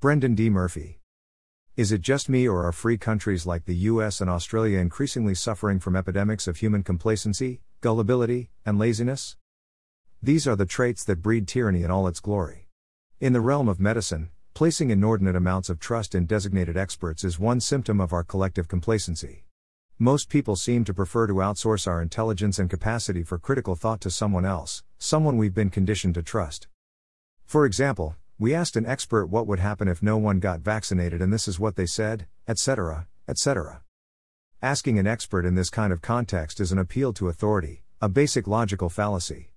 Brendan D. Murphy. Is it just me or are free countries like the US and Australia increasingly suffering from epidemics of human complacency, gullibility, and laziness? These are the traits that breed tyranny in all its glory. In the realm of medicine, placing inordinate amounts of trust in designated experts is one symptom of our collective complacency. Most people seem to prefer to outsource our intelligence and capacity for critical thought to someone else, someone we've been conditioned to trust. For example, we asked an expert what would happen if no one got vaccinated, and this is what they said, etc., etc. Asking an expert in this kind of context is an appeal to authority, a basic logical fallacy.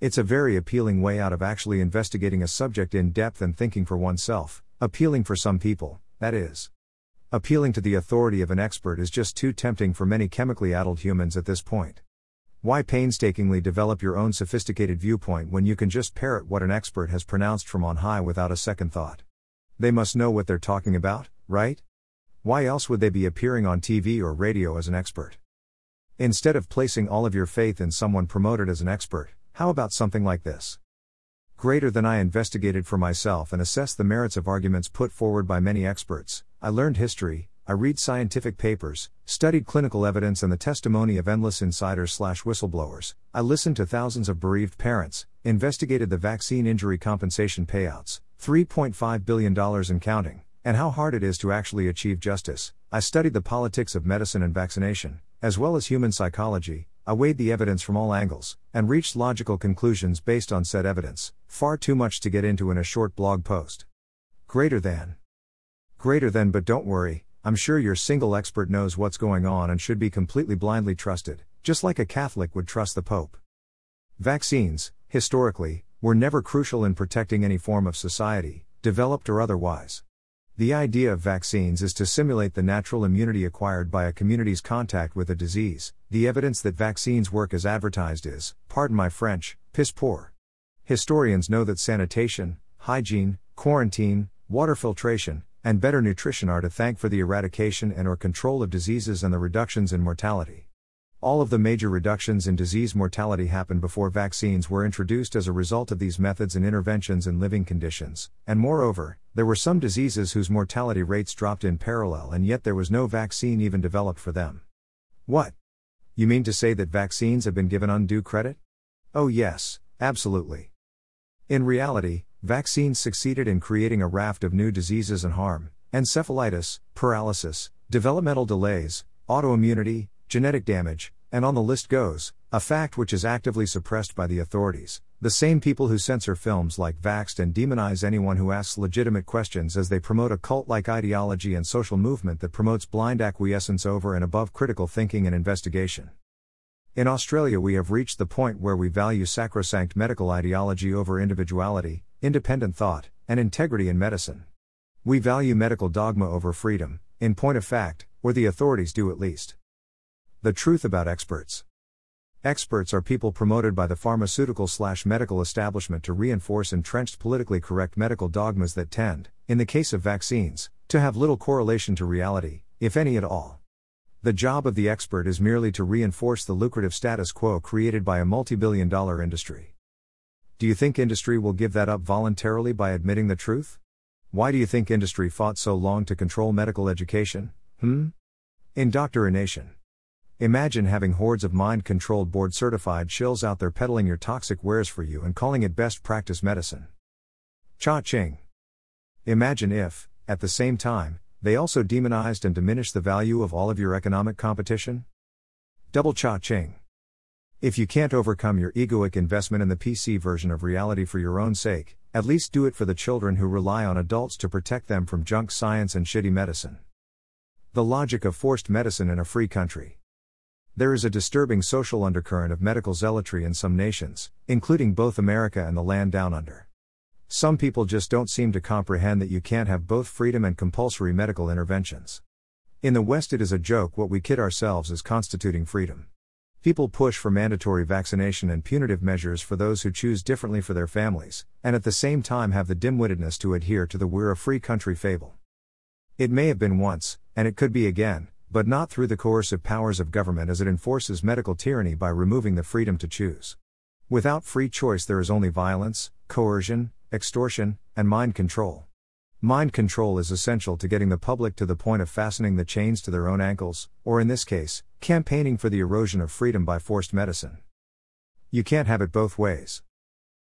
It's a very appealing way out of actually investigating a subject in depth and thinking for oneself, appealing for some people, that is. Appealing to the authority of an expert is just too tempting for many chemically addled humans at this point. Why painstakingly develop your own sophisticated viewpoint when you can just parrot what an expert has pronounced from on high without a second thought? They must know what they're talking about, right? Why else would they be appearing on TV or radio as an expert? Instead of placing all of your faith in someone promoted as an expert, how about something like this? Greater than I investigated for myself and assessed the merits of arguments put forward by many experts, I learned history, I read scientific papers, studied clinical evidence and the testimony of endless insiders slash whistleblowers. I listened to thousands of bereaved parents, investigated the vaccine injury compensation payouts, $3.5 billion and counting, and how hard it is to actually achieve justice. I studied the politics of medicine and vaccination, as well as human psychology. I weighed the evidence from all angles, and reached logical conclusions based on said evidence, far too much to get into in a short blog post. Greater than. Greater than, but don't worry, I'm sure your single expert knows what's going on and should be completely blindly trusted, just like a Catholic would trust the Pope. Vaccines, historically, were never crucial in protecting any form of society, developed or otherwise. The idea of vaccines is to simulate the natural immunity acquired by a community's contact with a disease. The evidence that vaccines work as advertised is, pardon my French, piss poor. Historians know that sanitation, hygiene, quarantine, water filtration, and better nutrition are to thank for the eradication and or control of diseases and the reductions in mortality. All of the major reductions in disease mortality happened before vaccines were introduced as a result of these methods and interventions in living conditions, and moreover, there were some diseases whose mortality rates dropped in parallel and yet there was no vaccine even developed for them. What? You mean to say that vaccines have been given undue credit? Oh, yes, absolutely. In reality, vaccines succeeded in creating a raft of new diseases and harm encephalitis, paralysis, developmental delays, autoimmunity, genetic damage, and on the list goes, a fact which is actively suppressed by the authorities, the same people who censor films like Vaxxed and demonize anyone who asks legitimate questions as they promote a cult like ideology and social movement that promotes blind acquiescence over and above critical thinking and investigation. In Australia, we have reached the point where we value sacrosanct medical ideology over individuality, independent thought, and integrity in medicine. We value medical dogma over freedom, in point of fact, or the authorities do at least. The truth about experts. Experts are people promoted by the pharmaceutical slash medical establishment to reinforce entrenched politically correct medical dogmas that tend, in the case of vaccines, to have little correlation to reality, if any at all. The job of the expert is merely to reinforce the lucrative status quo created by a multi billion dollar industry. Do you think industry will give that up voluntarily by admitting the truth? Why do you think industry fought so long to control medical education? Hmm? Indoctrination. Imagine having hordes of mind controlled board certified shills out there peddling your toxic wares for you and calling it best practice medicine. Cha ching. Imagine if, at the same time, they also demonized and diminished the value of all of your economic competition? Double cha ching. If you can't overcome your egoic investment in the PC version of reality for your own sake, at least do it for the children who rely on adults to protect them from junk science and shitty medicine. The logic of forced medicine in a free country. There is a disturbing social undercurrent of medical zealotry in some nations, including both America and the land down under. Some people just don't seem to comprehend that you can't have both freedom and compulsory medical interventions. In the West, it is a joke what we kid ourselves as constituting freedom. People push for mandatory vaccination and punitive measures for those who choose differently for their families, and at the same time have the dim-wittedness to adhere to the we're a free country fable. It may have been once, and it could be again, but not through the coercive powers of government as it enforces medical tyranny by removing the freedom to choose. Without free choice, there is only violence, coercion, extortion, and mind control. Mind control is essential to getting the public to the point of fastening the chains to their own ankles, or in this case, campaigning for the erosion of freedom by forced medicine. You can't have it both ways.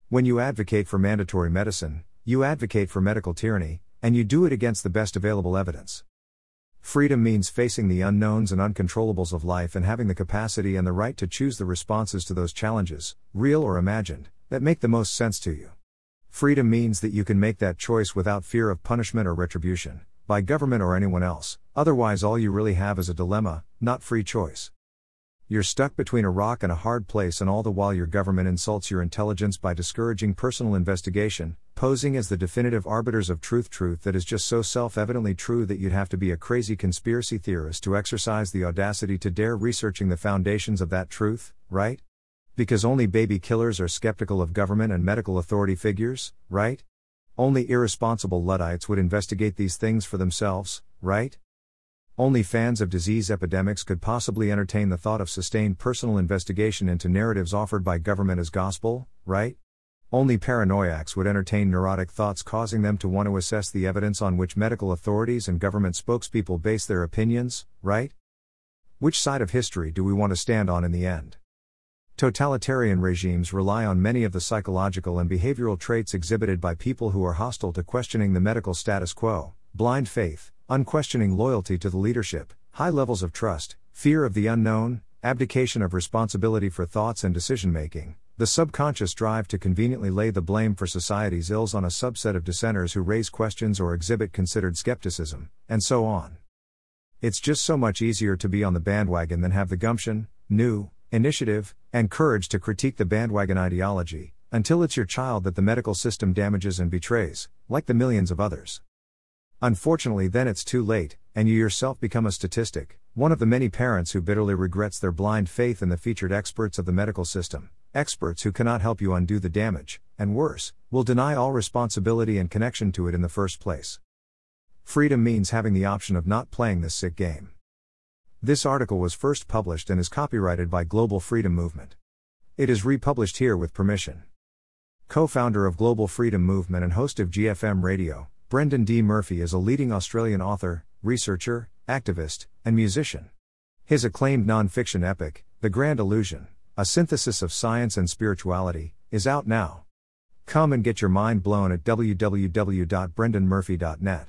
When you advocate for mandatory medicine, you advocate for medical tyranny, and you do it against the best available evidence. Freedom means facing the unknowns and uncontrollables of life and having the capacity and the right to choose the responses to those challenges, real or imagined, that make the most sense to you. Freedom means that you can make that choice without fear of punishment or retribution, by government or anyone else, otherwise, all you really have is a dilemma, not free choice. You're stuck between a rock and a hard place, and all the while your government insults your intelligence by discouraging personal investigation, posing as the definitive arbiters of truth, truth that is just so self evidently true that you'd have to be a crazy conspiracy theorist to exercise the audacity to dare researching the foundations of that truth, right? Because only baby killers are skeptical of government and medical authority figures, right? Only irresponsible Luddites would investigate these things for themselves, right? Only fans of disease epidemics could possibly entertain the thought of sustained personal investigation into narratives offered by government as gospel, right? Only paranoiacs would entertain neurotic thoughts causing them to want to assess the evidence on which medical authorities and government spokespeople base their opinions, right? Which side of history do we want to stand on in the end? Totalitarian regimes rely on many of the psychological and behavioral traits exhibited by people who are hostile to questioning the medical status quo blind faith, unquestioning loyalty to the leadership, high levels of trust, fear of the unknown, abdication of responsibility for thoughts and decision making, the subconscious drive to conveniently lay the blame for society's ills on a subset of dissenters who raise questions or exhibit considered skepticism, and so on. It's just so much easier to be on the bandwagon than have the gumption, new, initiative, and courage to critique the bandwagon ideology, until it's your child that the medical system damages and betrays, like the millions of others. Unfortunately, then it's too late, and you yourself become a statistic, one of the many parents who bitterly regrets their blind faith in the featured experts of the medical system, experts who cannot help you undo the damage, and worse, will deny all responsibility and connection to it in the first place. Freedom means having the option of not playing this sick game. This article was first published and is copyrighted by Global Freedom Movement. It is republished here with permission. Co founder of Global Freedom Movement and host of GFM Radio, Brendan D. Murphy is a leading Australian author, researcher, activist, and musician. His acclaimed non-fiction epic, The Grand Illusion, a synthesis of science and spirituality, is out now. Come and get your mind blown at www.brendanmurphy.net.